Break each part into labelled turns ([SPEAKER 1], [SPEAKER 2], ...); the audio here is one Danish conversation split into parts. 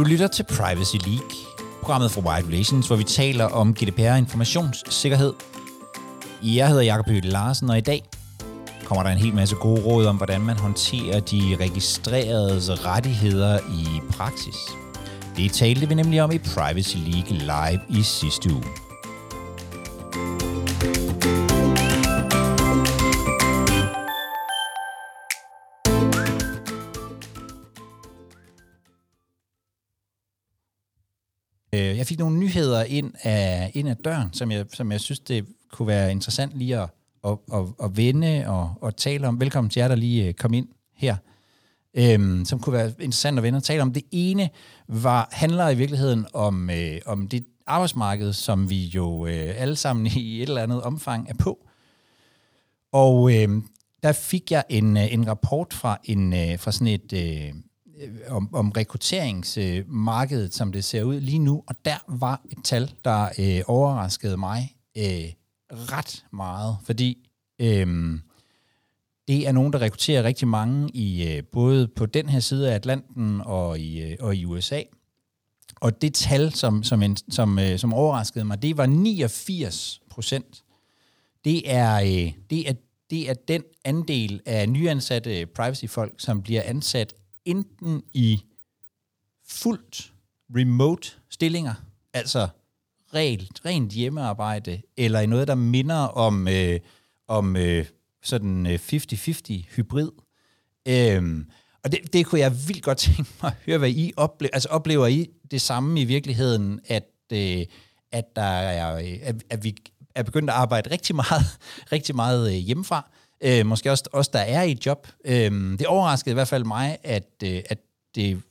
[SPEAKER 1] Du lytter til Privacy League, programmet fra White Relations, hvor vi taler om GDPR informationssikkerhed. Jeg hedder Jakob Høgh Larsen, og i dag kommer der en hel masse gode råd om, hvordan man håndterer de registreredes rettigheder i praksis. Det talte vi nemlig om i Privacy League live i sidste uge. Fik nogle nyheder ind af, ind af døren, som jeg, som jeg synes, det kunne være interessant lige at, at, at, at vende og, og tale om. Velkommen til jer, der lige øh, kom ind her. Øhm, som kunne være interessant at vende og tale om. Det ene var, handler i virkeligheden om, øh, om det arbejdsmarked, som vi jo øh, alle sammen i et eller andet omfang er på. Og øh, der fik jeg en, øh, en rapport fra, en, øh, fra sådan et... Øh, Øh, om, om rekrutteringsmarkedet, som det ser ud lige nu, og der var et tal, der øh, overraskede mig øh, ret meget, fordi øh, det er nogen, der rekrutterer rigtig mange i øh, både på den her side af Atlanten og i, øh, og i USA. Og det tal, som, som, en, som, øh, som overraskede mig, det var 89 procent. Det er, øh, det, er, det er den andel af nyansatte øh, privacy-folk, som bliver ansat enten i fuldt remote stillinger, altså rent, rent hjemmearbejde, eller i noget, der minder om, øh, om øh, sådan øh, 50-50 hybrid. Øhm, og det, det kunne jeg vildt godt tænke mig at høre, hvad I oplever. Altså oplever I det samme i virkeligheden, at, øh, at, der er, øh, at, at vi er begyndt at arbejde rigtig meget, rigtig meget øh, hjemmefra, Øh, måske også os, der er i et job. Øh, det overraskede i hvert fald mig, at, øh, at det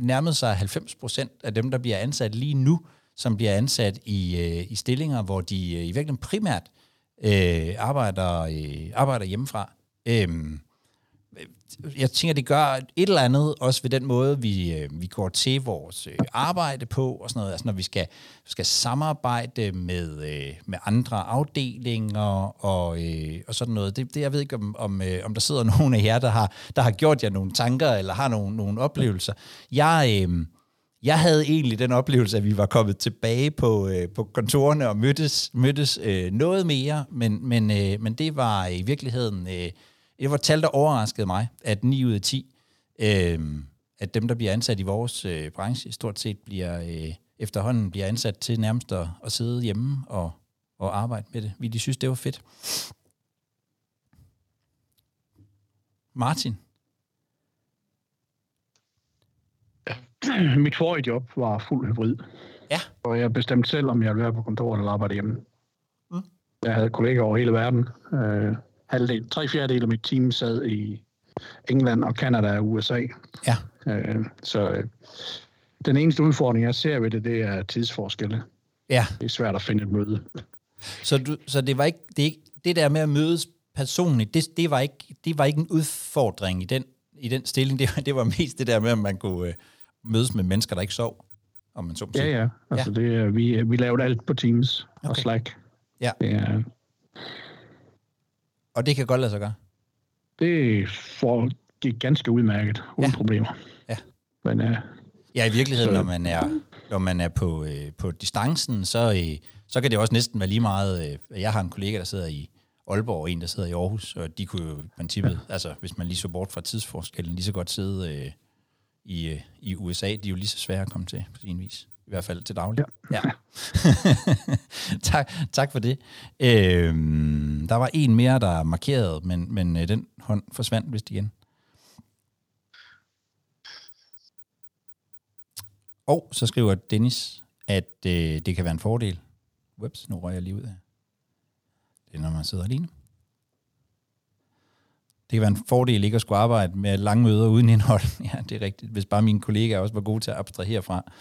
[SPEAKER 1] nærmede sig 90 procent af dem, der bliver ansat lige nu, som bliver ansat i, øh, i stillinger, hvor de øh, i virkeligheden primært øh, arbejder, øh, arbejder hjemmefra. Øh, jeg tænker, det gør et eller andet også ved den måde, vi, øh, vi går til vores øh, arbejde på, og sådan noget. Altså når vi skal, skal samarbejde med, øh, med andre afdelinger og, og sådan noget. Det, det, jeg ved ikke, om, om, om der sidder nogen af jer, der har, der har gjort jer nogle tanker, eller har nogle, nogle oplevelser. Jeg... Øh, jeg havde egentlig den oplevelse, at vi var kommet tilbage på, øh, på kontorerne og mødtes, mødtes øh, noget mere, men, men, øh, men det var i virkeligheden øh, det var tal, der overraskede mig, at 9 ud af 10, øh, at dem, der bliver ansat i vores øh, branche, stort set bliver øh, efterhånden bliver ansat til nærmest at, at sidde hjemme og, og arbejde med det. Vi de synes, det var fedt. Martin?
[SPEAKER 2] Mit forrige job var fuld hybrid.
[SPEAKER 1] Ja.
[SPEAKER 2] Og jeg bestemte selv, om jeg ville være på kontoret eller arbejde hjemme. Mm. Jeg havde kollegaer over hele verden. Øh, halvdel, tre fjerdedel af mit team sad i England og Canada og USA.
[SPEAKER 1] Ja.
[SPEAKER 2] Øh, så øh, den eneste udfordring, jeg ser ved det, det er tidsforskelle.
[SPEAKER 1] Ja.
[SPEAKER 2] Det er svært at finde et møde.
[SPEAKER 1] Så, du, så det var ikke det, ikke, det der med at mødes personligt, det, det, var ikke, det var ikke en udfordring i den, i den stilling. Det, var, det var mest det der med, at man kunne øh, mødes med mennesker, der ikke sov, om man så
[SPEAKER 2] Ja, ja. Altså, ja. Det, vi, vi lavede alt på Teams okay. og Slack.
[SPEAKER 1] Ja.
[SPEAKER 2] Det er,
[SPEAKER 1] og det kan godt lade sig gøre?
[SPEAKER 2] Det får gik ganske udmærket, uden ja. problemer.
[SPEAKER 1] Ja.
[SPEAKER 2] Men, uh,
[SPEAKER 1] ja, i virkeligheden, så, når man er, når man er på, øh, på distancen, så, øh, så kan det også næsten være lige meget... Øh, jeg har en kollega, der sidder i Aalborg, og en, der sidder i Aarhus, og de kunne jo i princippet, ja. altså hvis man lige så bort fra tidsforskellen, lige så godt sidde øh, i, øh, i USA. De er jo lige så svære at komme til på sin vis i hvert fald til daglig. Ja. ja. tak, tak for det. Øhm, der var en mere, der markerede, men, men øh, den hånd forsvandt vist igen. Og så skriver Dennis, at øh, det kan være en fordel. Whoops, nu rører jeg lige ud af. Det er, når man sidder alene. Det kan være en fordel ikke at skulle arbejde med lange møder uden indhold. Ja, det er rigtigt. Hvis bare mine kollegaer også var gode til at abstrahere fra,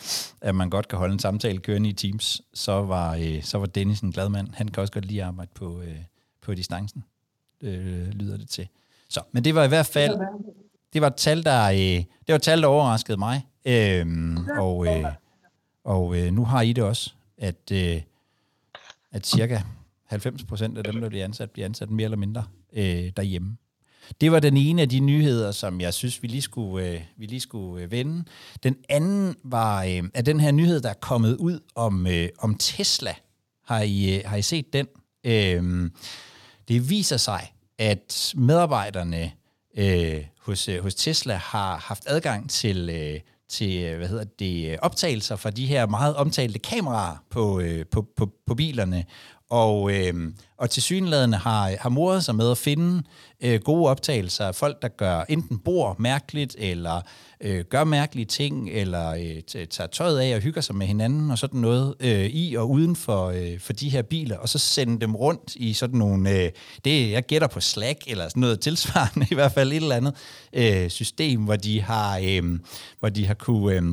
[SPEAKER 1] at man godt kan holde en samtale kørende i Teams, så var, øh, så var Dennis en glad mand. Han kan også godt lide at arbejde på, øh, på distancen, øh, lyder det til. Så, men det var i hvert fald, det var et tal, der, øh, det var et tal, der overraskede mig. Øh, og øh, og øh, nu har I det også, at, øh, at cirka 90 procent af dem, der bliver ansat, bliver ansat mere eller mindre øh, derhjemme. Det var den ene af de nyheder, som jeg synes, vi lige skulle, øh, vi lige skulle øh, vende. Den anden var øh, af den her nyhed, der er kommet ud om, øh, om Tesla. Har I, øh, har I set den? Øh, det viser sig, at medarbejderne øh, hos, øh, hos Tesla har haft adgang til, øh, til øh, hvad hedder det, optagelser fra de her meget omtalte kameraer på, øh, på, på, på bilerne, og, øh, og til synlædende har, har moret sig med at finde øh, gode optagelser af folk, der gør enten bor mærkeligt, eller øh, gør mærkelige ting, eller øh, tager tøjet af og hygger sig med hinanden, og sådan noget øh, i og uden for, øh, for de her biler, og så sende dem rundt i sådan nogle, øh, det jeg gætter på Slack, eller sådan noget tilsvarende, i hvert fald et eller andet øh, system, hvor de har, øh, hvor de har kunne, øh,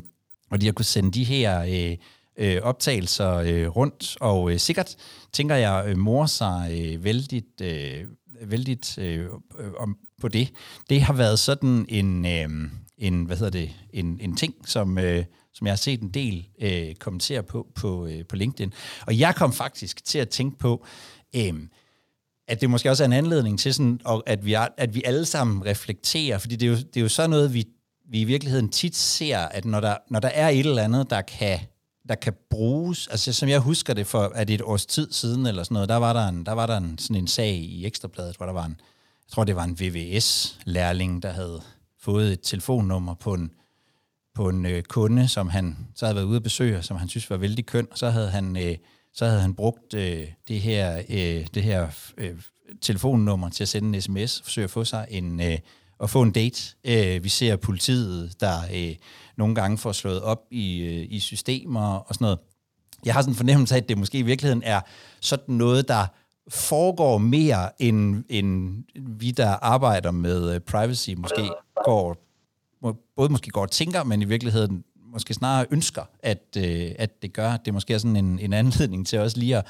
[SPEAKER 1] hvor de har kunne sende de her... Øh, øh, optagelser øh, rundt, og øh, sikkert tænker jeg øh, mor sig øh, vældigt, øh, vældigt øh, øh, om, på det. Det har været sådan en, øh, en hvad hedder det, en, en ting, som, øh, som jeg har set en del øh, kommentere på på, øh, på LinkedIn. Og jeg kom faktisk til at tænke på, øh, at det måske også er en anledning til, sådan, at, vi, at vi alle sammen reflekterer, fordi det er jo, det er jo sådan noget, vi, vi i virkeligheden tit ser, at når der, når der er et eller andet, der kan der kan bruges, altså som jeg husker det for, at det et års tid siden eller sådan noget, der var der, en, der var der en, sådan en sag i Ekstrabladet, hvor der var en, jeg tror det var en VVS-lærling, der havde fået et telefonnummer på en, på en øh, kunde, som han så havde været ude at besøge, som han synes var vældig køn, og så havde han, øh, så havde han brugt øh, det her, øh, det her øh, telefonnummer til at sende en sms, forsøge at få sig en, øh, at få en date. Øh, vi ser politiet, der øh, nogle gange får slået op i, øh, i systemer og sådan noget. Jeg har sådan en fornemmelse af, at det måske i virkeligheden er sådan noget, der foregår mere, end, end vi, der arbejder med øh, privacy, måske går, både måske går og tænker, men i virkeligheden måske snarere ønsker, at, øh, at det gør. Det måske er sådan en, en anledning til også lige at,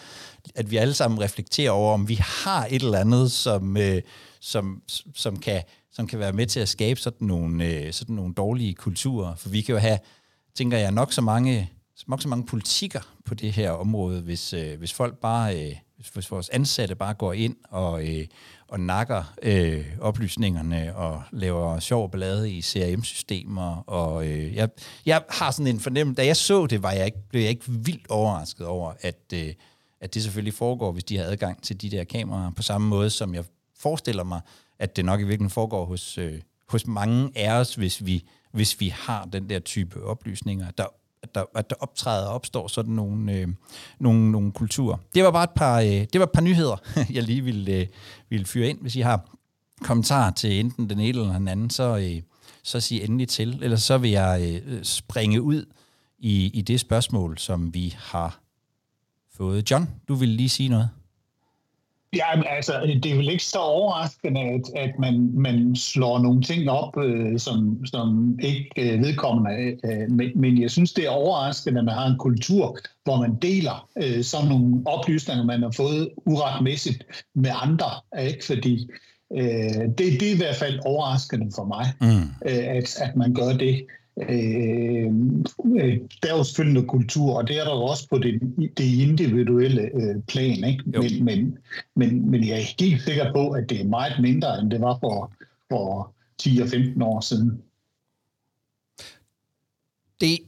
[SPEAKER 1] at vi alle sammen reflekterer over, om vi har et eller andet, som, øh, som, som kan som kan være med til at skabe sådan nogle, øh, sådan nogle dårlige kulturer. For vi kan jo have, tænker jeg, nok så mange, nok så mange politikker på det her område, hvis, øh, hvis folk bare, øh, hvis, vores ansatte bare går ind og, øh, og nakker øh, oplysningerne og laver sjov ballade i CRM-systemer. Og øh, jeg, jeg har sådan en fornemmelse, da jeg så det, var jeg ikke, blev jeg ikke vildt overrasket over, at, øh, at det selvfølgelig foregår, hvis de har adgang til de der kameraer, på samme måde som jeg forestiller mig, at det nok i virkeligheden foregår hos, øh, hos mange af os, hvis vi, hvis vi har den der type oplysninger, der, at, der, at der optræder og opstår sådan nogle, øh, nogle, nogle kulturer. Det var bare et par, øh, det var et par nyheder, jeg lige ville, øh, ville fyre ind. Hvis I har kommentarer til enten den ene eller den anden, så, øh, så sig endelig til. Ellers så vil jeg øh, springe ud i, i det spørgsmål, som vi har fået. John, du vil lige sige noget?
[SPEAKER 3] Ja, altså, det er vel ikke så overraskende, at, at man, man slår nogle ting op, øh, som, som ikke øh, vedkommende. Øh, men, men jeg synes, det er overraskende, at man har en kultur, hvor man deler øh, sådan nogle oplysninger, man har fået uretmæssigt med andre. Ikke? Fordi øh, det, det er i hvert fald overraskende for mig, mm. øh, at, at man gør det. Øh, øh, der er jo selvfølgelig noget kultur, og det er der jo også på det, det individuelle øh, plan. Ikke? Men, men, men, men jeg er helt sikker på, at det er meget mindre, end det var for, for 10 og 15 år siden.
[SPEAKER 1] Det,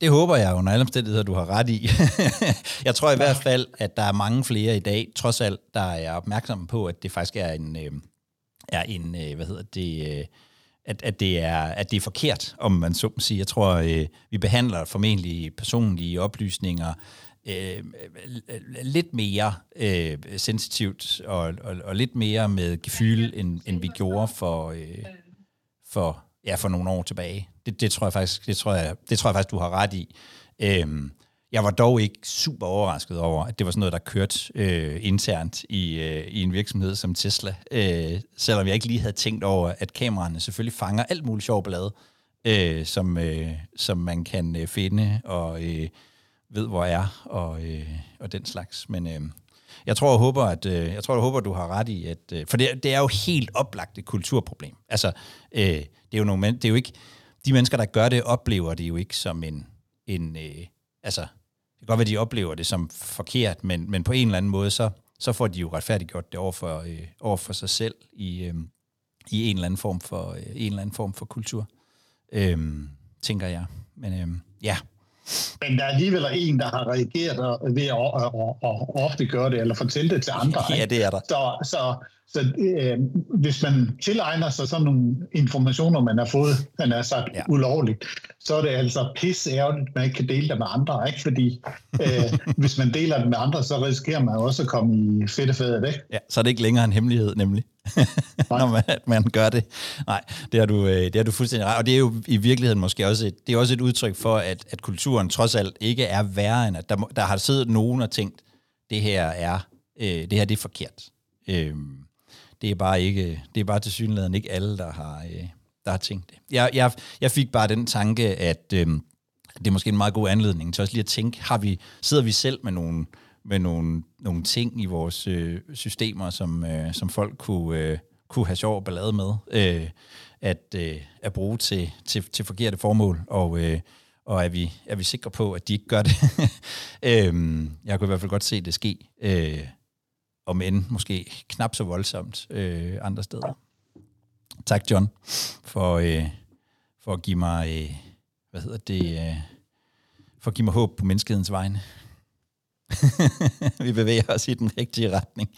[SPEAKER 1] det håber jeg under alle omstændigheder, du har ret i. jeg tror i hvert fald, at der er mange flere i dag, trods alt, der er opmærksomme på, at det faktisk er en, øh, er en hvad hedder det, øh, at, at, det er, at det er forkert, om man så må sige. Jeg tror, øh, vi behandler formentlig personlige oplysninger øh, lidt mere øh, sensitivt og, og, og lidt mere med gefyl, end, end vi gjorde for, øh, for, ja, for nogle år tilbage. Det, det, tror jeg faktisk, det, tror jeg, det tror jeg faktisk, du har ret i. Øh, jeg var dog ikke super overrasket over, at det var sådan noget, der kørte øh, internt i, øh, i en virksomhed som Tesla. Øh, selvom jeg ikke lige havde tænkt over, at kameraerne selvfølgelig fanger alt muligt sjov blade, øh, som, øh, som man kan øh, finde og øh, ved, hvor er og, øh, og den slags. Men øh, jeg tror og håber, at øh, jeg tror og håber, du har ret i, at øh, for det, det er jo helt oplagt et kulturproblem. Altså, øh, det er jo nogle, det er jo ikke de mennesker, der gør det, oplever det jo ikke som en en øh, altså, det kan godt være, de oplever det som forkert, men, men på en eller anden måde, så, så får de jo retfærdiggjort det over for, øh, over for sig selv i, øh, i en eller anden form for, øh, en eller anden form for kultur, øh, tænker jeg. Men øh, ja,
[SPEAKER 3] men der er alligevel en, der har reageret ved at, at, at, at ofte gøre det, eller fortælle det til andre.
[SPEAKER 1] Ja, det er der.
[SPEAKER 3] Så, så, så øh, hvis man tilegner sig sådan nogle informationer, man har fået, man har sagt ja. ulovligt, så er det altså pisse ærgerligt, at man ikke kan dele det med andre. Ikke? Fordi øh, hvis man deler det med andre, så risikerer man også at komme i fedtefadet. Ikke?
[SPEAKER 1] Ja, så er det ikke længere en hemmelighed, nemlig. når man, man gør det. Nej, det har, du, øh, det har du fuldstændig ret. Og det er jo i virkeligheden måske også et, det er også et udtryk for, at, at kulturen trods alt ikke er værre end, at der, der har siddet nogen og tænkt, det her er, øh, det her det er forkert. Øh, det er bare ikke, det er bare til synligheden ikke alle, der har, øh, der har tænkt det. Jeg, jeg, jeg fik bare den tanke, at øh, det er måske en meget god anledning til også lige at tænke, har vi, sidder vi selv med nogle, med nogle, nogle ting i vores øh, systemer, som, øh, som folk kunne, øh, kunne have sjov og ballade med, øh, at, øh, at bruge til, til, til forkerte formål, og, øh, og er, vi, er vi sikre på, at de ikke gør det? øhm, jeg kunne i hvert fald godt se det ske. Øh, om end måske knap så voldsomt øh, andre steder. Tak, John, for, øh, for at give mig, øh, hvad hedder det, øh, for at give mig håb på menneskehedens vegne. Vi bevæger os i den rigtige retning.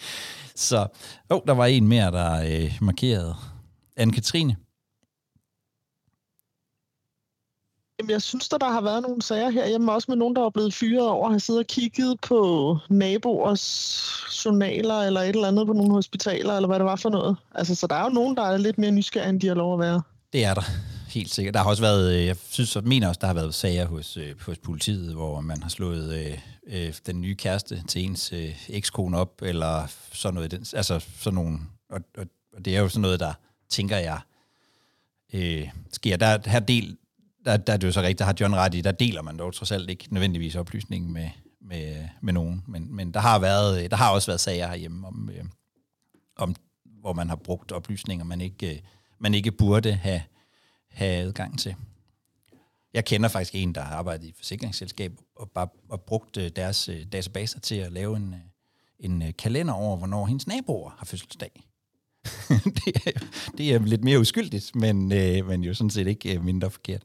[SPEAKER 1] Så, oh, der var en mere, der øh, markerede. Anne-Katrine,
[SPEAKER 4] Jamen, jeg synes, der, der har været nogle sager herhjemme, også med nogen, der er blevet fyret over at have siddet og kigget på naboers journaler eller et eller andet på nogle hospitaler, eller hvad det var for noget. Altså, så der er jo nogen, der er lidt mere nysgerrige, end de har lov at være.
[SPEAKER 1] Det er der, helt sikkert. Der har også været, øh, jeg synes, og mener også, der har været sager hos, øh, hos politiet, hvor man har slået øh, øh, den nye kæreste til ens øh, ekskone op, eller sådan noget. Altså sådan nogle, og, og, og det er jo sådan noget, der, tænker jeg, øh, sker. Der her del, der, der er det jo så rigtigt, der har John ret i, der deler man dog trods alt ikke nødvendigvis oplysningen med, med, med nogen. Men, men der, har været, øh, der har også været sager herhjemme, om, øh, om, hvor man har brugt oplysninger, man ikke, øh, man ikke burde have, have adgang til. Jeg kender faktisk en, der har arbejdet i et forsikringsselskab og bare og brugt øh, deres øh, databaser til at lave en, en kalender over, hvornår hendes naboer har fødselsdag. det, er, det er lidt mere uskyldigt, men, øh, men jo sådan set ikke øh, mindre forkert.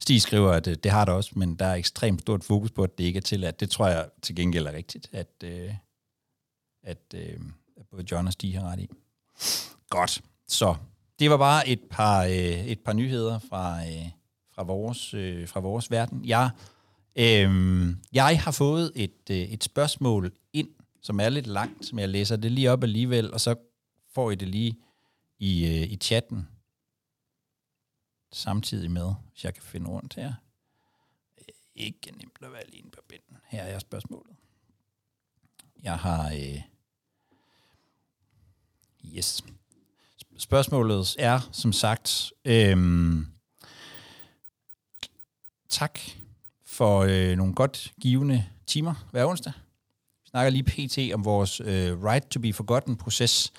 [SPEAKER 1] Stig skriver, at øh, det har det også, men der er ekstremt stort fokus på, at det ikke er tilladt. Det tror jeg til gengæld er rigtigt, at, øh, at, øh, at både John og Stig har ret i. Godt, så det var bare et par, øh, et par nyheder fra, øh, fra, vores, øh, fra vores verden. Jeg, øh, jeg har fået et, øh, et spørgsmål som er lidt langt, som jeg læser det lige op alligevel, og så får I det lige i, øh, i chatten samtidig med, hvis jeg kan finde rundt her. Øh, ikke nemt at være alene på binden. Her er spørgsmålet. Jeg har... Øh, yes. Spørgsmålet er, som sagt, øh, tak for øh, nogle godt givende timer hver onsdag snakker lige pt. om vores øh, right to be forgotten proces.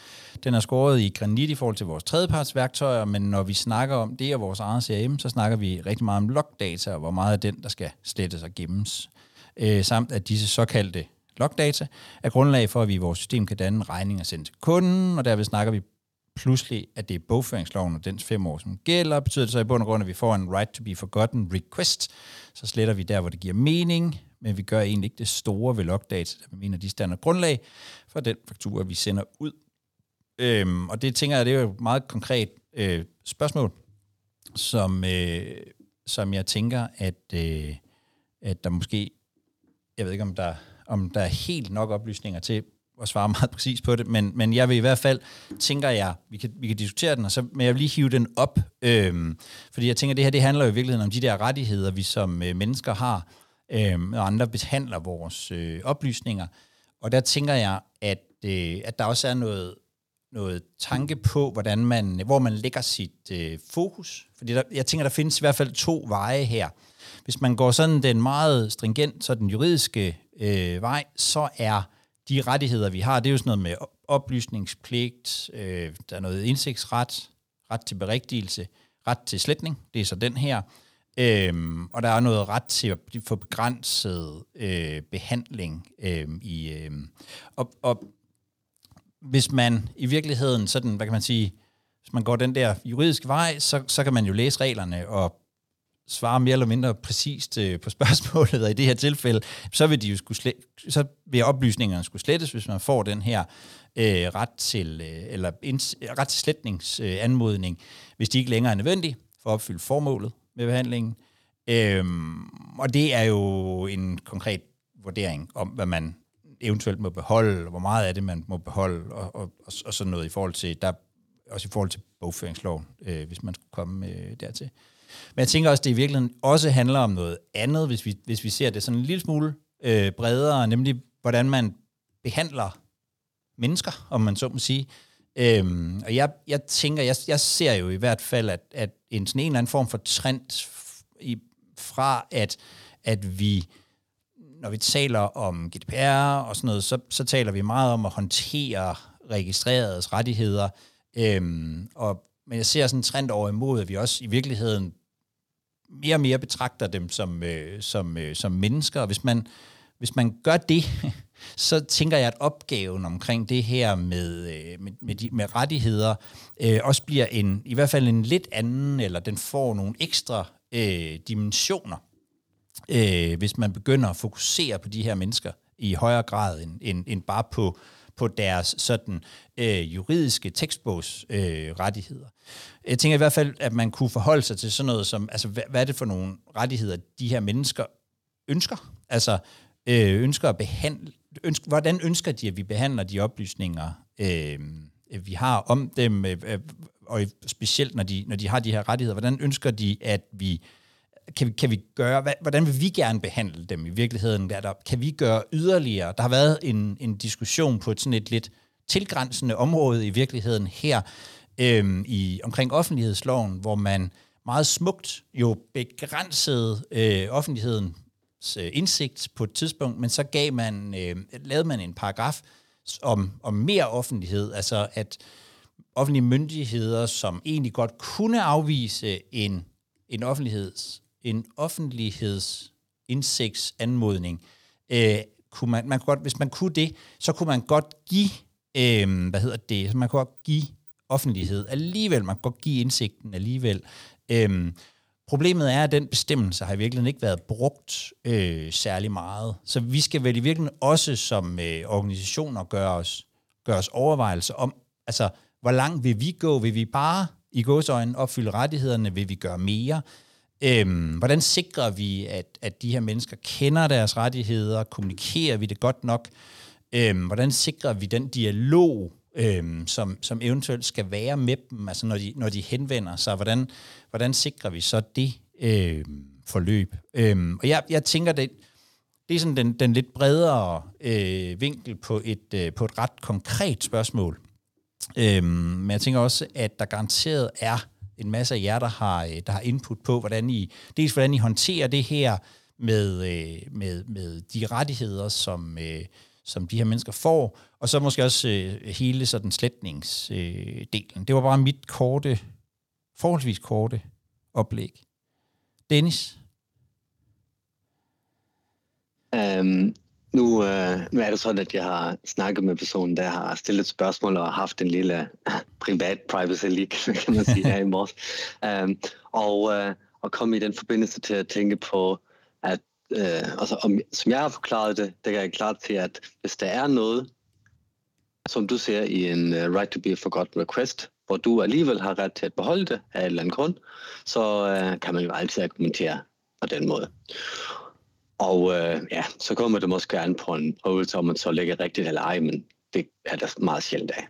[SPEAKER 1] Den er skåret i granit i forhold til vores tredjepartsværktøjer, men når vi snakker om det og vores eget CRM, så snakker vi rigtig meget om logdata, og hvor meget af den, der skal slettes og gemmes. Øh, samt at disse såkaldte logdata er grundlag for, at vi i vores system kan danne regninger sende til kunden, og derved snakker vi pludselig, at det er bogføringsloven og dens fem år, som gælder, betyder det så i bund og grund, at vi får en right to be forgotten request, så sletter vi der, hvor det giver mening, men vi gør egentlig ikke det store ved logdata, der mener, de stander grundlag for den faktura, vi sender ud. Øhm, og det tænker jeg, det er jo et meget konkret øh, spørgsmål, som, øh, som jeg tænker, at, øh, at der måske, jeg ved ikke, om der, om der er helt nok oplysninger til at svare meget præcis på det, men, men jeg vil i hvert fald, tænker jeg, vi kan, vi kan diskutere den, og så, men jeg vil lige hive den op, øh, fordi jeg tænker, det her det handler jo i virkeligheden om de der rettigheder, vi som øh, mennesker har, øh, og andre behandler vores øh, oplysninger. Og der tænker jeg, at, øh, at der også er noget, noget tanke på, hvordan man, hvor man lægger sit øh, fokus. Fordi der, jeg tænker, der findes i hvert fald to veje her. Hvis man går sådan den meget stringent, så den juridiske øh, vej, så er de rettigheder, vi har, det er jo sådan noget med oplysningspligt, øh, der er noget indsigtsret, ret til berigtigelse, ret til sletning, det er så den her, Øhm, og der er noget ret til at få begrænset øh, behandling. Øh, i, øh, og, og hvis man i virkeligheden sådan, hvad kan man sige, hvis man går den der juridiske vej, så, så kan man jo læse reglerne og svare mere eller mindre præcist øh, på spørgsmålet, og i det her tilfælde, så vil, de jo skulle slet, så vil oplysningerne skulle slettes, hvis man får den her øh, ret til, øh, eller inds, ret til sletningsanmodning, øh, hvis de ikke længere er nødvendige for at opfylde formålet med behandlingen. Øhm, og det er jo en konkret vurdering om, hvad man eventuelt må beholde, og hvor meget af det man må beholde, og, og, og, og sådan noget i forhold til, der, også i forhold til bogføringsloven, øh, hvis man skulle komme øh, dertil. Men jeg tænker også, at det i virkeligheden også handler om noget andet, hvis vi, hvis vi ser det sådan en lille smule øh, bredere, nemlig hvordan man behandler mennesker, om man så må sige. Øhm, og jeg, jeg tænker, jeg, jeg ser jo i hvert fald, at, at en sådan en eller anden form for trend i, fra, at, at vi, når vi taler om GDPR og sådan noget, så, så taler vi meget om at håndtere registreredes rettigheder. Øhm, og, men jeg ser sådan en trend over imod, at vi også i virkeligheden mere og mere betragter dem som, øh, som, øh, som mennesker. Og hvis man, hvis man gør det, så tænker jeg, at opgaven omkring det her med, øh, med, med, de, med rettigheder øh, også bliver en, i hvert fald en lidt anden, eller den får nogle ekstra øh, dimensioner, øh, hvis man begynder at fokusere på de her mennesker i højere grad end, end, end bare på, på deres sådan øh, juridiske tekstbogsrettigheder. øh, rettigheder. Jeg tænker i hvert fald, at man kunne forholde sig til sådan noget som, altså hvad, hvad er det for nogle rettigheder, de her mennesker ønsker? Altså øh, ønsker at behandle, ønsker, hvordan ønsker de, at vi behandler de oplysninger, øh, vi har om dem, øh, øh og specielt når de, når de har de her rettigheder, hvordan ønsker de, at vi kan, kan vi gøre, hvordan vil vi gerne behandle dem i virkeligheden? Der, kan vi gøre yderligere? Der har været en, en diskussion på et sådan et lidt tilgrænsende område i virkeligheden her øh, i omkring offentlighedsloven, hvor man meget smukt jo begrænsede øh, offentligheden Øh, indsigt på et tidspunkt, men så gav man, øh, lavede man en paragraf om, om mere offentlighed, altså at offentlige myndigheder, som egentlig godt kunne afvise en, en, offentligheds, en offentlighedsindsigtsanmodning, øh, kunne man, man kunne godt, hvis man kunne det, så kunne man godt give, øh, hvad hedder det, så man kunne godt give offentlighed alligevel, man kan godt give indsigten alligevel. Øh, Problemet er, at den bestemmelse har i virkeligheden ikke været brugt øh, særlig meget. Så vi skal vel i virkeligheden også som øh, organisationer gøre os, gøre os overvejelser om, altså, hvor langt vil vi gå? Vil vi bare i gåsøjne opfylde rettighederne? Vil vi gøre mere? Øhm, hvordan sikrer vi, at, at de her mennesker kender deres rettigheder? Kommunikerer vi det godt nok? Øhm, hvordan sikrer vi den dialog, øhm, som, som eventuelt skal være med dem, altså når de, når de henvender sig? Hvordan, hvordan sikrer vi så det øhm, forløb? Øhm, og jeg, jeg tænker, det, det er sådan den, den lidt bredere øh, vinkel på et, øh, på et ret konkret spørgsmål. Øhm, men jeg tænker også, at der garanteret er en masse af jer, der har, øh, der har input på, hvordan I, dels hvordan I håndterer det her med, øh, med, med de rettigheder, som, øh, som de her mennesker får, og så måske også øh, hele sådan slætningsdelen. det var bare mit korte, forholdsvis korte oplæg. Dennis?
[SPEAKER 5] Um, nu, nu er det sådan, at jeg har snakket med personen, der har stillet spørgsmål og haft en lille privat privacy leak, kan man sige, her i morges. Um, og, uh, og kom i den forbindelse til at tænke på, at øh, altså, om, som jeg har forklaret det, det er jeg klar til, at hvis der er noget, som du ser i en uh, right to be forgotten request, hvor du alligevel har ret til at beholde det af et eller andet grund, så øh, kan man jo altid argumentere på den måde. Og øh, ja, så kommer det måske an på en prøvelse, om man så ligger rigtigt eller ej, men det er der meget sjældent af.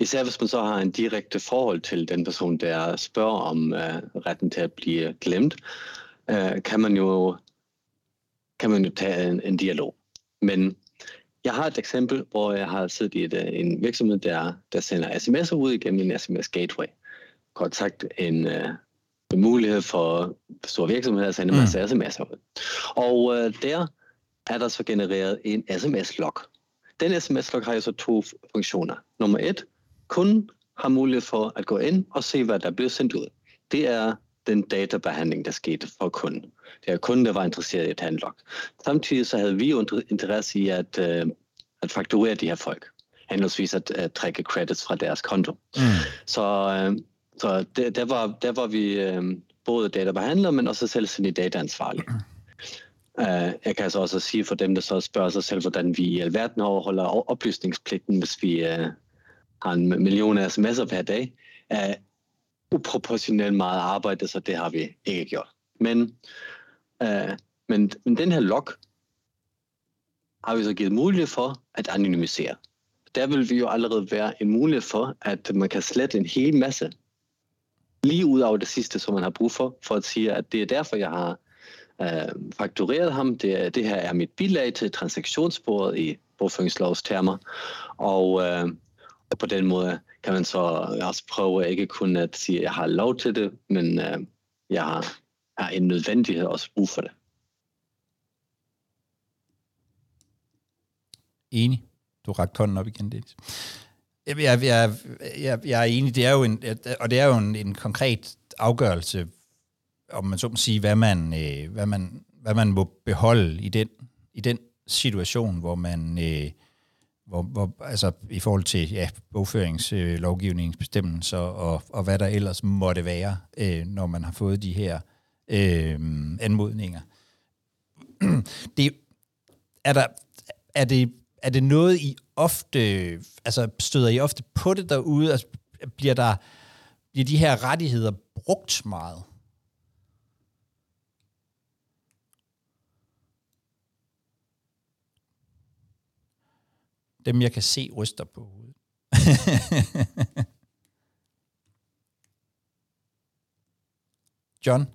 [SPEAKER 5] Især hvis man så har en direkte forhold til den person, der spørger om øh, retten til at blive glemt, øh, kan man jo kan man jo tage en, en dialog. Men jeg har et eksempel, hvor jeg har siddet i et, øh, en virksomhed, der, der sender sms'er ud igennem en sms gateway. Kort sagt en, øh, mulighed for store virksomheder at sende en masse mm. sms'er ud. Og øh, der er der så genereret en sms-log. Den sms-log har jo så to funktioner. Nummer et, kunden har mulighed for at gå ind og se, hvad der bliver sendt ud. Det er den databehandling, der skete for kunden. Det er kunden, der var interesseret i en log. Samtidig så havde vi jo interesse i at, øh, at fakturere de her folk. henholdsvis at, at trække credits fra deres konto. Mm. Så, øh, så der, der, var, der var vi øh, både databehandler, men også selvstændig dataansvarlig. Uh, jeg kan så også sige for dem, der så spørger sig selv, hvordan vi i alverden overholder oplysningspligten, hvis vi uh, har en million sms'er per dag, er uproportionelt meget arbejde, så det har vi ikke gjort. Men, øh, men, men den her log har vi så givet mulighed for at anonymisere. Der vil vi jo allerede være en mulighed for, at man kan slette en hel masse lige ud af det sidste, som man har brug for, for at sige, at det er derfor, jeg har øh, faktureret ham. Det, det her er mit bilag til transaktionsbordet i bogføringslovstermer, og øh, på den måde kan man så også prøve ikke kun at sige, at jeg har lov til det, men øh, jeg har, har en nødvendighed også brug for det.
[SPEAKER 1] Enig. Du rakte hånden op igen, Dennis. Jeg, jeg, jeg, jeg, jeg er enig, det er jo en, øh, og det er jo en, en konkret afgørelse, om man så må sige, hvad man, øh, hvad man, hvad man må beholde i den, i den situation, hvor man, øh, hvor, hvor, altså i forhold til ja, bogføringslovgivningsbestemmelser øh, og, og hvad der ellers måtte være, øh, når man har fået de her øh, anmodninger. Det, er, der, er, det, er det noget, I ofte, altså støder I ofte på det derude? Altså, bliver der bliver de her rettigheder brugt meget? Dem, jeg kan se, ryster på hovedet. John?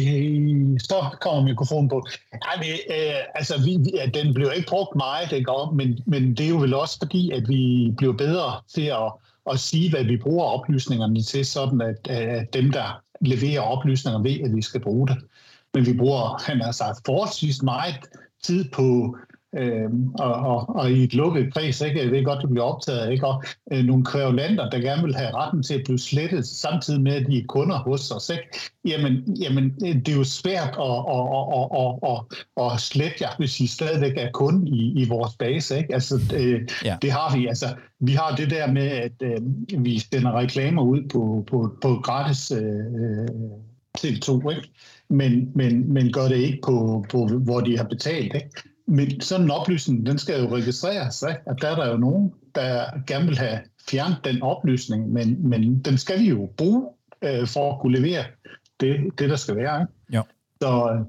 [SPEAKER 3] Øh, så kommer mikrofonen på. Nej, men, øh, altså, vi, ja, den blev ikke brugt meget, det går, men, men det er jo vel også fordi, at vi bliver bedre til at, at sige, hvad vi bruger oplysningerne til, sådan at, at dem, der leverer oplysninger, ved, at vi skal bruge det. Men vi bruger, han har sagt, forholdsvis meget tid på øh, og, og, og i et lukket kreds, ikke? jeg ved godt, det bliver optaget, ikke? og øh, nogle kvævlander, der gerne vil have retten til at blive slettet, samtidig med, at de er kunder hos os. Ikke? Jamen, jamen, det er jo svært at, at, at, at, at, at slette jer, hvis I stadigvæk er kunde i, i vores base. Ikke? Altså, øh, ja. Det har vi. Altså, vi har det der med, at øh, vi sender reklamer ud på, på, på gratis øh, TV2, ikke? Men, men, men gør det ikke på, på hvor de har betalt. Ikke? Men sådan en oplysning, den skal jo registreres, ikke? at der er der jo nogen, der gerne vil have fjernet den oplysning, men, men den skal vi jo bruge øh, for at kunne levere det, det der skal være. Ikke?
[SPEAKER 1] Ja.
[SPEAKER 3] Så,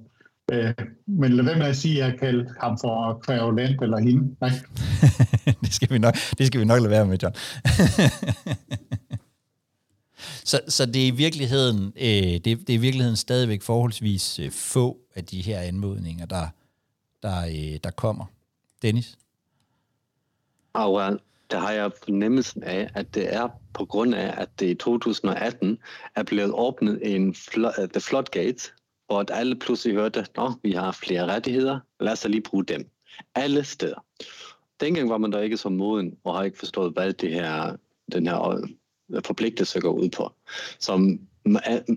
[SPEAKER 3] øh, men lad være med at sige, at jeg kalder ham for kvævlant eller hende. Nej?
[SPEAKER 1] det, skal vi nok, det skal vi nok lade være med, John. så, så det er i virkeligheden, øh, det, det er i virkeligheden stadigvæk forholdsvis øh, få af de her anmodninger, der, der, øh, der kommer. Dennis?
[SPEAKER 5] Oh, øh, well, der har jeg fornemmelsen af, at det er på grund af, at det i 2018 er blevet åbnet en fl- uh, øh, The Floodgates, hvor at alle pludselig hørte, at vi har flere rettigheder, lad os lige bruge dem. Alle steder. Dengang var man der ikke så moden, og har ikke forstået, hvad det her, den her øh, forpligtelse går ud på. Som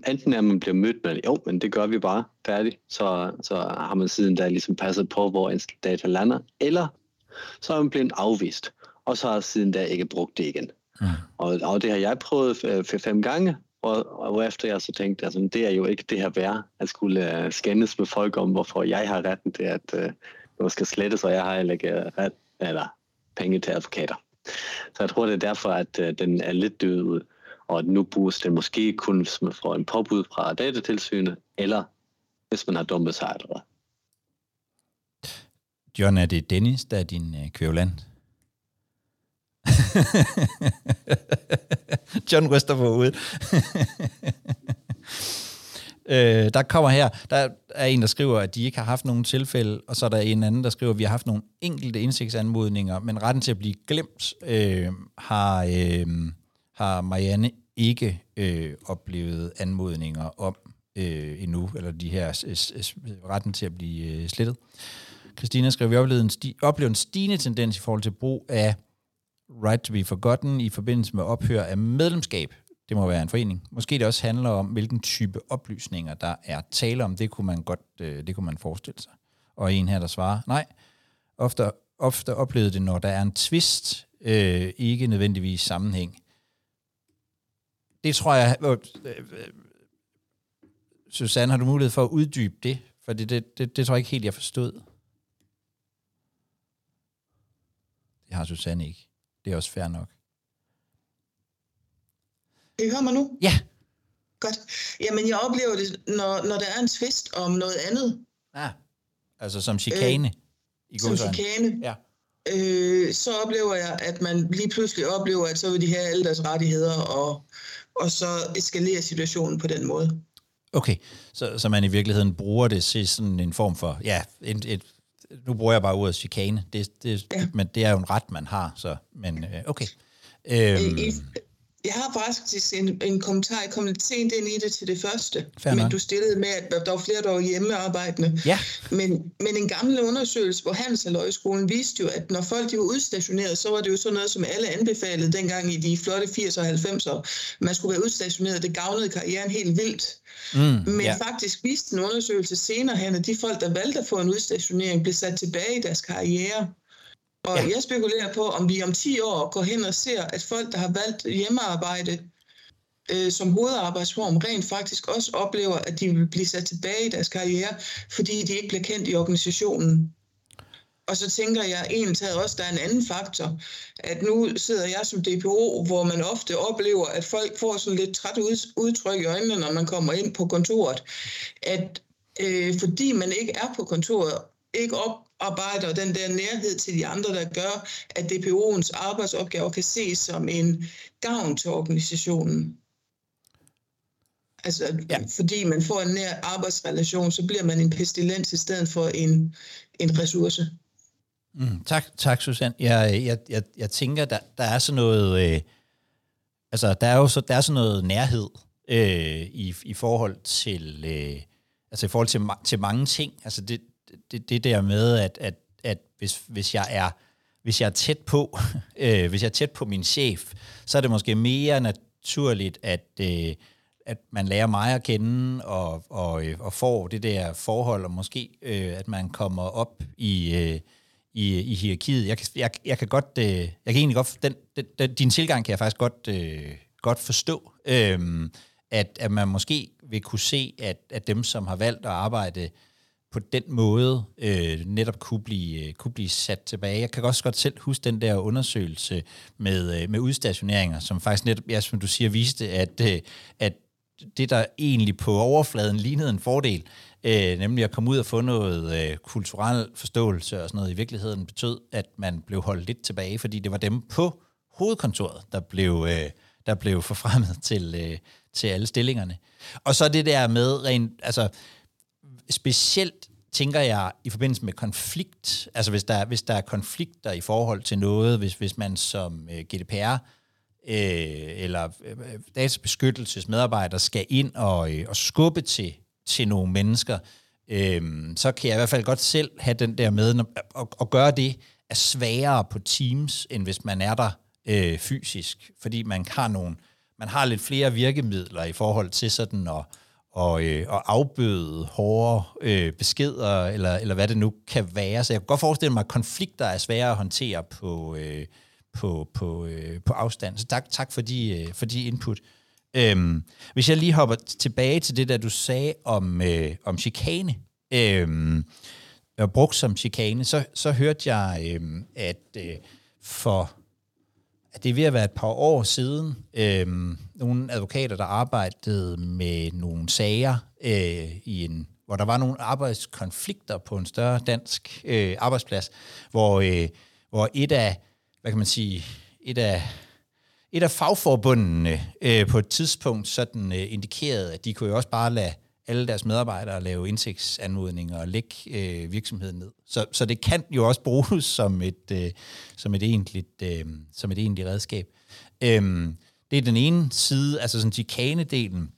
[SPEAKER 5] enten er man bliver mødt med, jo, men det gør vi bare, færdigt, så, så har man siden da ligesom passet på, hvor ens data lander, eller så er man blevet afvist, og så har siden da ikke brugt det igen. Mm. Og, og det har jeg prøvet for fem gange, og, og efter jeg så tænkte, altså, det er jo ikke det her værd, at skulle uh, skændes med folk om, hvorfor jeg har retten til, at uh, noget skal slettes, og jeg har heller ikke ret, eller penge til advokater. Så jeg tror, det er derfor, at uh, den er lidt død ud og nu bruges det måske kun, hvis man får en påbud fra datatilsynet, eller hvis man har dumpet sig eller
[SPEAKER 1] John, er det Dennis, der er din øh, kvævland? John ryster på hovedet. øh, der kommer her, der er en, der skriver, at de ikke har haft nogen tilfælde, og så er der en anden, der skriver, at vi har haft nogle enkelte indsigtsanmodninger, men retten til at blive glemt øh, har, øh, har Marianne ikke øh, oplevet anmodninger om øh, endnu, eller de her retten til at blive øh, slettet. Christina skriver, vi oplevede en, sti- oplevede en stigende tendens i forhold til brug af right to be forgotten i forbindelse med ophør af medlemskab. Det må være en forening. Måske det også handler om, hvilken type oplysninger, der er tale om. Det kunne man godt, øh, det kunne man forestille sig. Og en her, der svarer, nej, ofte ofte oplevede det, når der er en tvist, øh, ikke nødvendigvis sammenhæng. Det tror jeg... Øh, øh, Susanne, har du mulighed for at uddybe det? For det, det, det, det tror jeg ikke helt, jeg forstod. Det har Susanne ikke. Det er også fair nok.
[SPEAKER 6] Kan I høre mig nu?
[SPEAKER 1] Ja.
[SPEAKER 6] Godt. Jamen, jeg oplever det, når, når der er en tvist om noget andet.
[SPEAKER 1] Ja. Altså som chikane. Øh,
[SPEAKER 6] i som chikane.
[SPEAKER 1] Ja.
[SPEAKER 6] Øh, så oplever jeg, at man lige pludselig oplever, at så vil de have alle deres rettigheder, og, og så eskalerer situationen på den måde.
[SPEAKER 1] Okay, så, så man i virkeligheden bruger det til sådan en form for, ja, et, et, nu bruger jeg bare ordet chikane, det, det, ja. men det er jo en ret, man har, så, men øh, okay.
[SPEAKER 6] Øhm, I, jeg har faktisk en, en kommentar. Jeg kom lidt sent ind i det til det første. Fair men du stillede med, at der var flere, der var hjemmearbejdende.
[SPEAKER 1] Ja.
[SPEAKER 6] Men, men en gammel undersøgelse på Handelsaløjskolen viste jo, at når folk de var udstationeret, så var det jo sådan noget, som alle anbefalede dengang i de flotte 80'er og 90'er. Man skulle være udstationeret. Det gavnede karrieren helt vildt. Mm, men ja. faktisk viste en undersøgelse senere hen, at de folk, der valgte at få en udstationering, blev sat tilbage i deres karriere. Og ja. jeg spekulerer på, om vi om 10 år går hen og ser, at folk, der har valgt hjemmearbejde øh, som hovedarbejdsform, rent faktisk også oplever, at de vil blive sat tilbage i deres karriere, fordi de ikke bliver kendt i organisationen. Og så tænker jeg egentlig også, at der er en anden faktor, at nu sidder jeg som DPO, hvor man ofte oplever, at folk får sådan lidt træt udtryk i øjnene, når man kommer ind på kontoret. At øh, fordi man ikke er på kontoret, ikke oparbejder den der nærhed til de andre, der gør, at DPO'ens arbejdsopgaver kan ses som en gavn til organisationen. Altså, ja. fordi man får en nær arbejdsrelation, så bliver man en pestilens i stedet for en, en ressource.
[SPEAKER 1] Mm, tak, tak Susanne. Jeg, jeg, jeg, jeg tænker, der, der er sådan noget, øh, altså der er jo så, der er sådan noget nærhed øh, i, i forhold til, øh, altså i forhold til, til mange ting. Altså det, det, det der med, at, at, at hvis, hvis jeg er hvis jeg er tæt på, øh, hvis jeg er tæt på min chef, så er det måske mere naturligt, at, øh, at man lærer mig at kende og, og, øh, og får det der forhold, og måske øh, at man kommer op i, øh, i, i hierarkiet. Jeg, jeg, jeg kan godt, øh, jeg kan egentlig godt, den, den, den, din tilgang kan jeg faktisk godt, øh, godt forstå, øh, at, at man måske vil kunne se, at, at dem, som har valgt at arbejde på den måde øh, netop kunne blive, øh, kunne blive sat tilbage. Jeg kan også godt selv huske den der undersøgelse med, øh, med udstationeringer, som faktisk netop, ja, som du siger, viste, at, øh, at det, der egentlig på overfladen lignede en fordel, øh, nemlig at komme ud og få noget øh, kulturel forståelse og sådan noget, i virkeligheden betød, at man blev holdt lidt tilbage, fordi det var dem på hovedkontoret, der blev, øh, der blev forfremmet til, øh, til alle stillingerne. Og så det der med rent, altså specielt tænker jeg i forbindelse med konflikt, altså hvis der, hvis der er konflikter i forhold til noget, hvis, hvis man som øh, GDPR øh, eller øh, databeskyttelsesmedarbejder skal ind og, øh, og skubbe til, til nogle mennesker, øh, så kan jeg i hvert fald godt selv have den der med, at, at gøre det er sværere på Teams, end hvis man er der øh, fysisk, fordi man har nogle, man har lidt flere virkemidler i forhold til sådan at og, øh, og afbøde hårde øh, beskeder, eller, eller hvad det nu kan være. Så jeg kan godt forestille mig, at konflikter er svære at håndtere på, øh, på, på, øh, på afstand. Så tak, tak for, de, øh, for de input. Øhm, hvis jeg lige hopper tilbage til det, der du sagde om, øh, om chikane, øh, og brugt som chikane, så, så hørte jeg, øh, at øh, for at det er ved at være et par år siden, øh, nogle advokater, der arbejdede med nogle sager øh, i en hvor der var nogle arbejdskonflikter på en større dansk øh, arbejdsplads, hvor, øh, hvor et af, hvad kan man sige, et af, et af fagforbundene øh, på et tidspunkt sådan øh, indikerede, at de kunne jo også bare lade alle deres medarbejdere lave indsigtsanmodninger og lægge øh, virksomheden ned. Så, så det kan jo også bruges som et, øh, som et, egentligt, øh, som et egentligt redskab. Øhm, det er den ene side, altså sådan chikanedelen.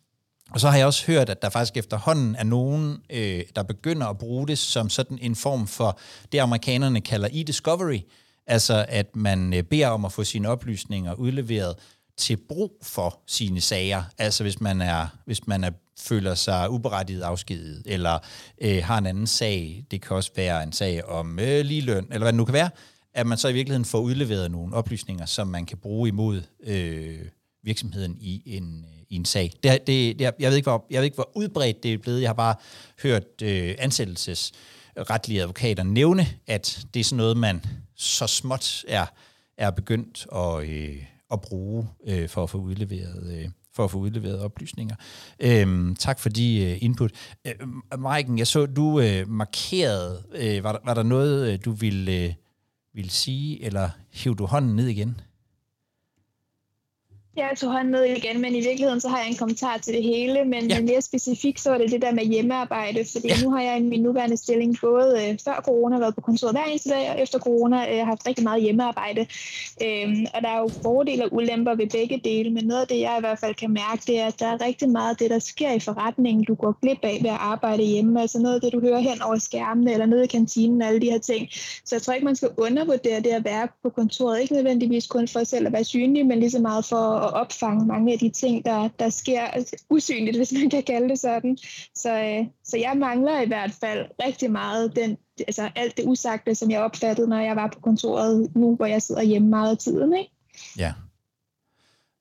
[SPEAKER 1] Og så har jeg også hørt, at der faktisk efterhånden er nogen, øh, der begynder at bruge det som sådan en form for det, amerikanerne kalder e-discovery. Altså at man øh, beder om at få sine oplysninger udleveret, til brug for sine sager. Altså hvis man er, hvis man er, føler sig uberettiget afskediget, eller øh, har en anden sag, det kan også være en sag om øh, ligeløn, eller hvad det nu kan være, at man så i virkeligheden får udleveret nogle oplysninger, som man kan bruge imod øh, virksomheden i en, øh, i en sag. Det, det, det, jeg, ved ikke, hvor, jeg ved ikke, hvor udbredt det er blevet. Jeg har bare hørt øh, ansættelsesretlige advokater nævne, at det er sådan noget, man så småt er, er begyndt at, øh, at bruge øh, for at få udleveret øh, for at få udleveret oplysninger. Øhm, tak for de øh, input. Øh, Maiken, jeg så, du øh, markerede, øh, var, der, var der noget, øh, du ville, øh, ville sige, eller hæv du hånden ned igen?
[SPEAKER 7] Jeg tog hånden ned igen, men i virkeligheden så har jeg en kommentar til det hele, men ja. mere specifikt så var det det der med hjemmearbejde, fordi ja. nu har jeg i min nuværende stilling både øh, før corona været på kontoret hver eneste dag, og efter corona øh, haft rigtig meget hjemmearbejde. Øhm, og der er jo fordele og ulemper ved begge dele, men noget af det, jeg i hvert fald kan mærke, det er, at der er rigtig meget af det, der sker i forretningen, du går glip af ved at arbejde hjemme. Altså noget af det, du hører hen over skærmene, eller nede i kantinen, alle de her ting. Så jeg tror ikke, man skal undervurdere det at være på kontoret. Ikke nødvendigvis kun for selv at være synlig, men lige så meget for at opfange mange af de ting, der, der sker usynligt, hvis man kan kalde det sådan. Så, øh, så jeg mangler i hvert fald rigtig meget den, altså alt det usagte, som jeg opfattede, når jeg var på kontoret nu, hvor jeg sidder hjemme meget af tiden. Ikke?
[SPEAKER 1] Ja.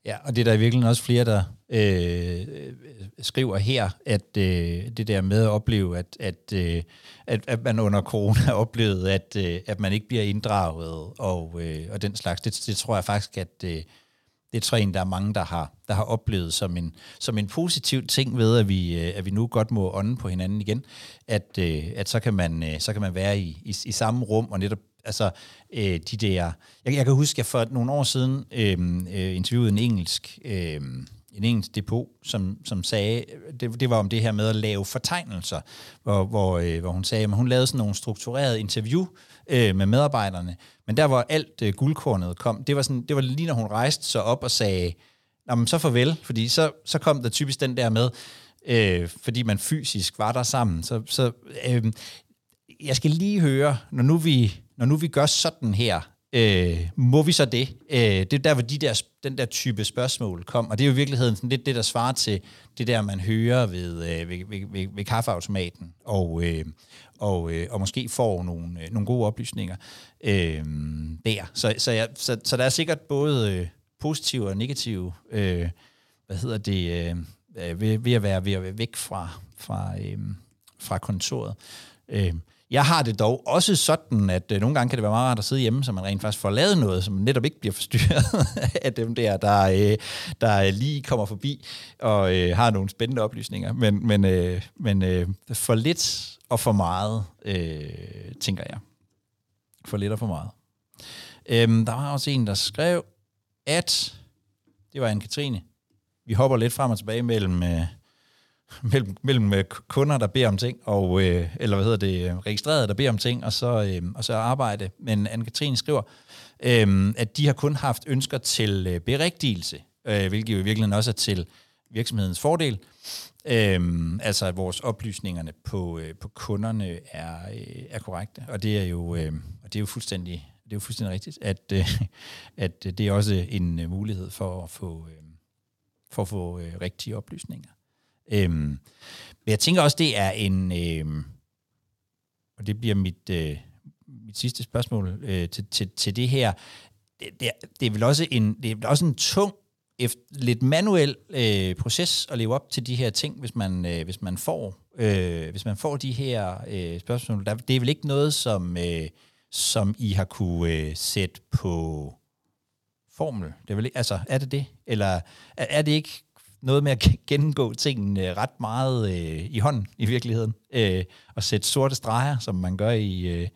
[SPEAKER 1] Ja, og det er der i virkeligheden også flere, der øh, skriver her, at øh, det der med at opleve, at, at, øh, at, at man under corona oplevede, at, øh, at man ikke bliver inddraget og, øh, og den slags, det, det tror jeg faktisk, at, øh, det er jeg der er mange, der har, der har oplevet som en, som en positiv ting ved, at vi, øh, at vi nu godt må ånde på hinanden igen, at, øh, at så, kan man, øh, så kan man være i, i, i samme rum og netop altså de der... Jeg, jeg kan huske, at jeg for nogle år siden øh, interviewede en engelsk... Øh, en engelsk depot, som, som sagde, det, det var om det her med at lave fortegnelser, hvor, hvor, øh, hvor hun sagde, at hun lavede sådan nogle strukturerede interview øh, med medarbejderne, men der hvor alt øh, guldkornet kom, det var, sådan, det var lige når hun rejste sig op og sagde, Jamen, så farvel, fordi så, så kom der typisk den der med, øh, fordi man fysisk var der sammen. Så, så øh, jeg skal lige høre, når nu vi, når nu vi gør sådan her, øh, må vi så det? Øh, det er der, hvor de der, den der type spørgsmål kom, og det er jo i virkeligheden sådan lidt det, der svarer til det der, man hører ved, øh, ved, ved, ved, ved kaffeautomaten, og, øh, og, øh, og måske får nogle, øh, nogle gode oplysninger øh, der. Så, så, jeg, så, så der er sikkert både øh, positive og negative, øh, hvad hedder det, øh, øh ved, ved, at være, ved at være væk fra, fra, øh, fra kontoret. Øh, jeg har det dog også sådan, at øh, nogle gange kan det være meget rart at sidde hjemme, så man rent faktisk får lavet noget, som netop ikke bliver forstyrret af dem der, der, øh, der lige kommer forbi og øh, har nogle spændende oplysninger. Men, men, øh, men øh, for lidt og for meget, øh, tænker jeg. For lidt og for meget. Øhm, der var også en, der skrev, at det var Anne-Katrine. Vi hopper lidt frem og tilbage mellem... Øh, mellem, mellem øh, kunder, der beder om ting, og, øh, eller hvad hedder det, øh, registrerede, der beder om ting, og så, øh, og så arbejde. Men Anne-Katrine skriver, øh, at de har kun haft ønsker til øh, berigtigelse, øh, hvilket jo i virkeligheden også er til virksomhedens fordel. Øh, altså at vores oplysningerne på, øh, på kunderne er, øh, er korrekte. Og det er jo, øh, og det er jo fuldstændig det er jo fuldstændig rigtigt, at, øh, at det er også en øh, mulighed for at få, øh, for at få øh, rigtige oplysninger. Øhm, men jeg tænker også, det er en, Øhm, og det bliver mit, øh, mit sidste spørgsmål øh, til, til, til det her, det, det, det er vel også en, det er vel også en tung, efter, lidt manuel øh, proces at leve op til de her ting, hvis man, øh, hvis man får øh, hvis man får de her øh, spørgsmål. Der, det er vel ikke noget, som, øh, som I har kunne øh, sætte på formel? Det er, vel, altså, er det det? Eller er, er det ikke noget med at gennemgå tingene ret meget øh, i hånden i virkeligheden, øh, og sætte sorte streger, som man gør i, øh,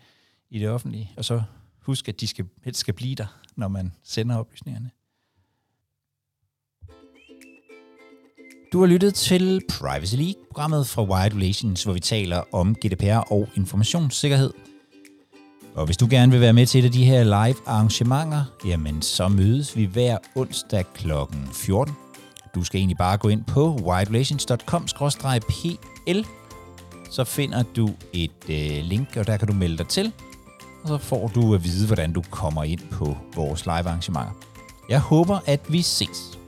[SPEAKER 1] i det offentlige, og så huske, at de skal, helst skal blive der, når man sender oplysningerne. Du har lyttet til Privacy League, programmet fra Wired Relations, hvor vi taler om GDPR og informationssikkerhed. Og hvis du gerne vil være med til et af de her live arrangementer, jamen så mødes vi hver onsdag kl. 14 du skal egentlig bare gå ind på widerelations.com-pl, så finder du et øh, link, og der kan du melde dig til, og så får du at vide, hvordan du kommer ind på vores live arrangementer. Jeg håber, at vi ses.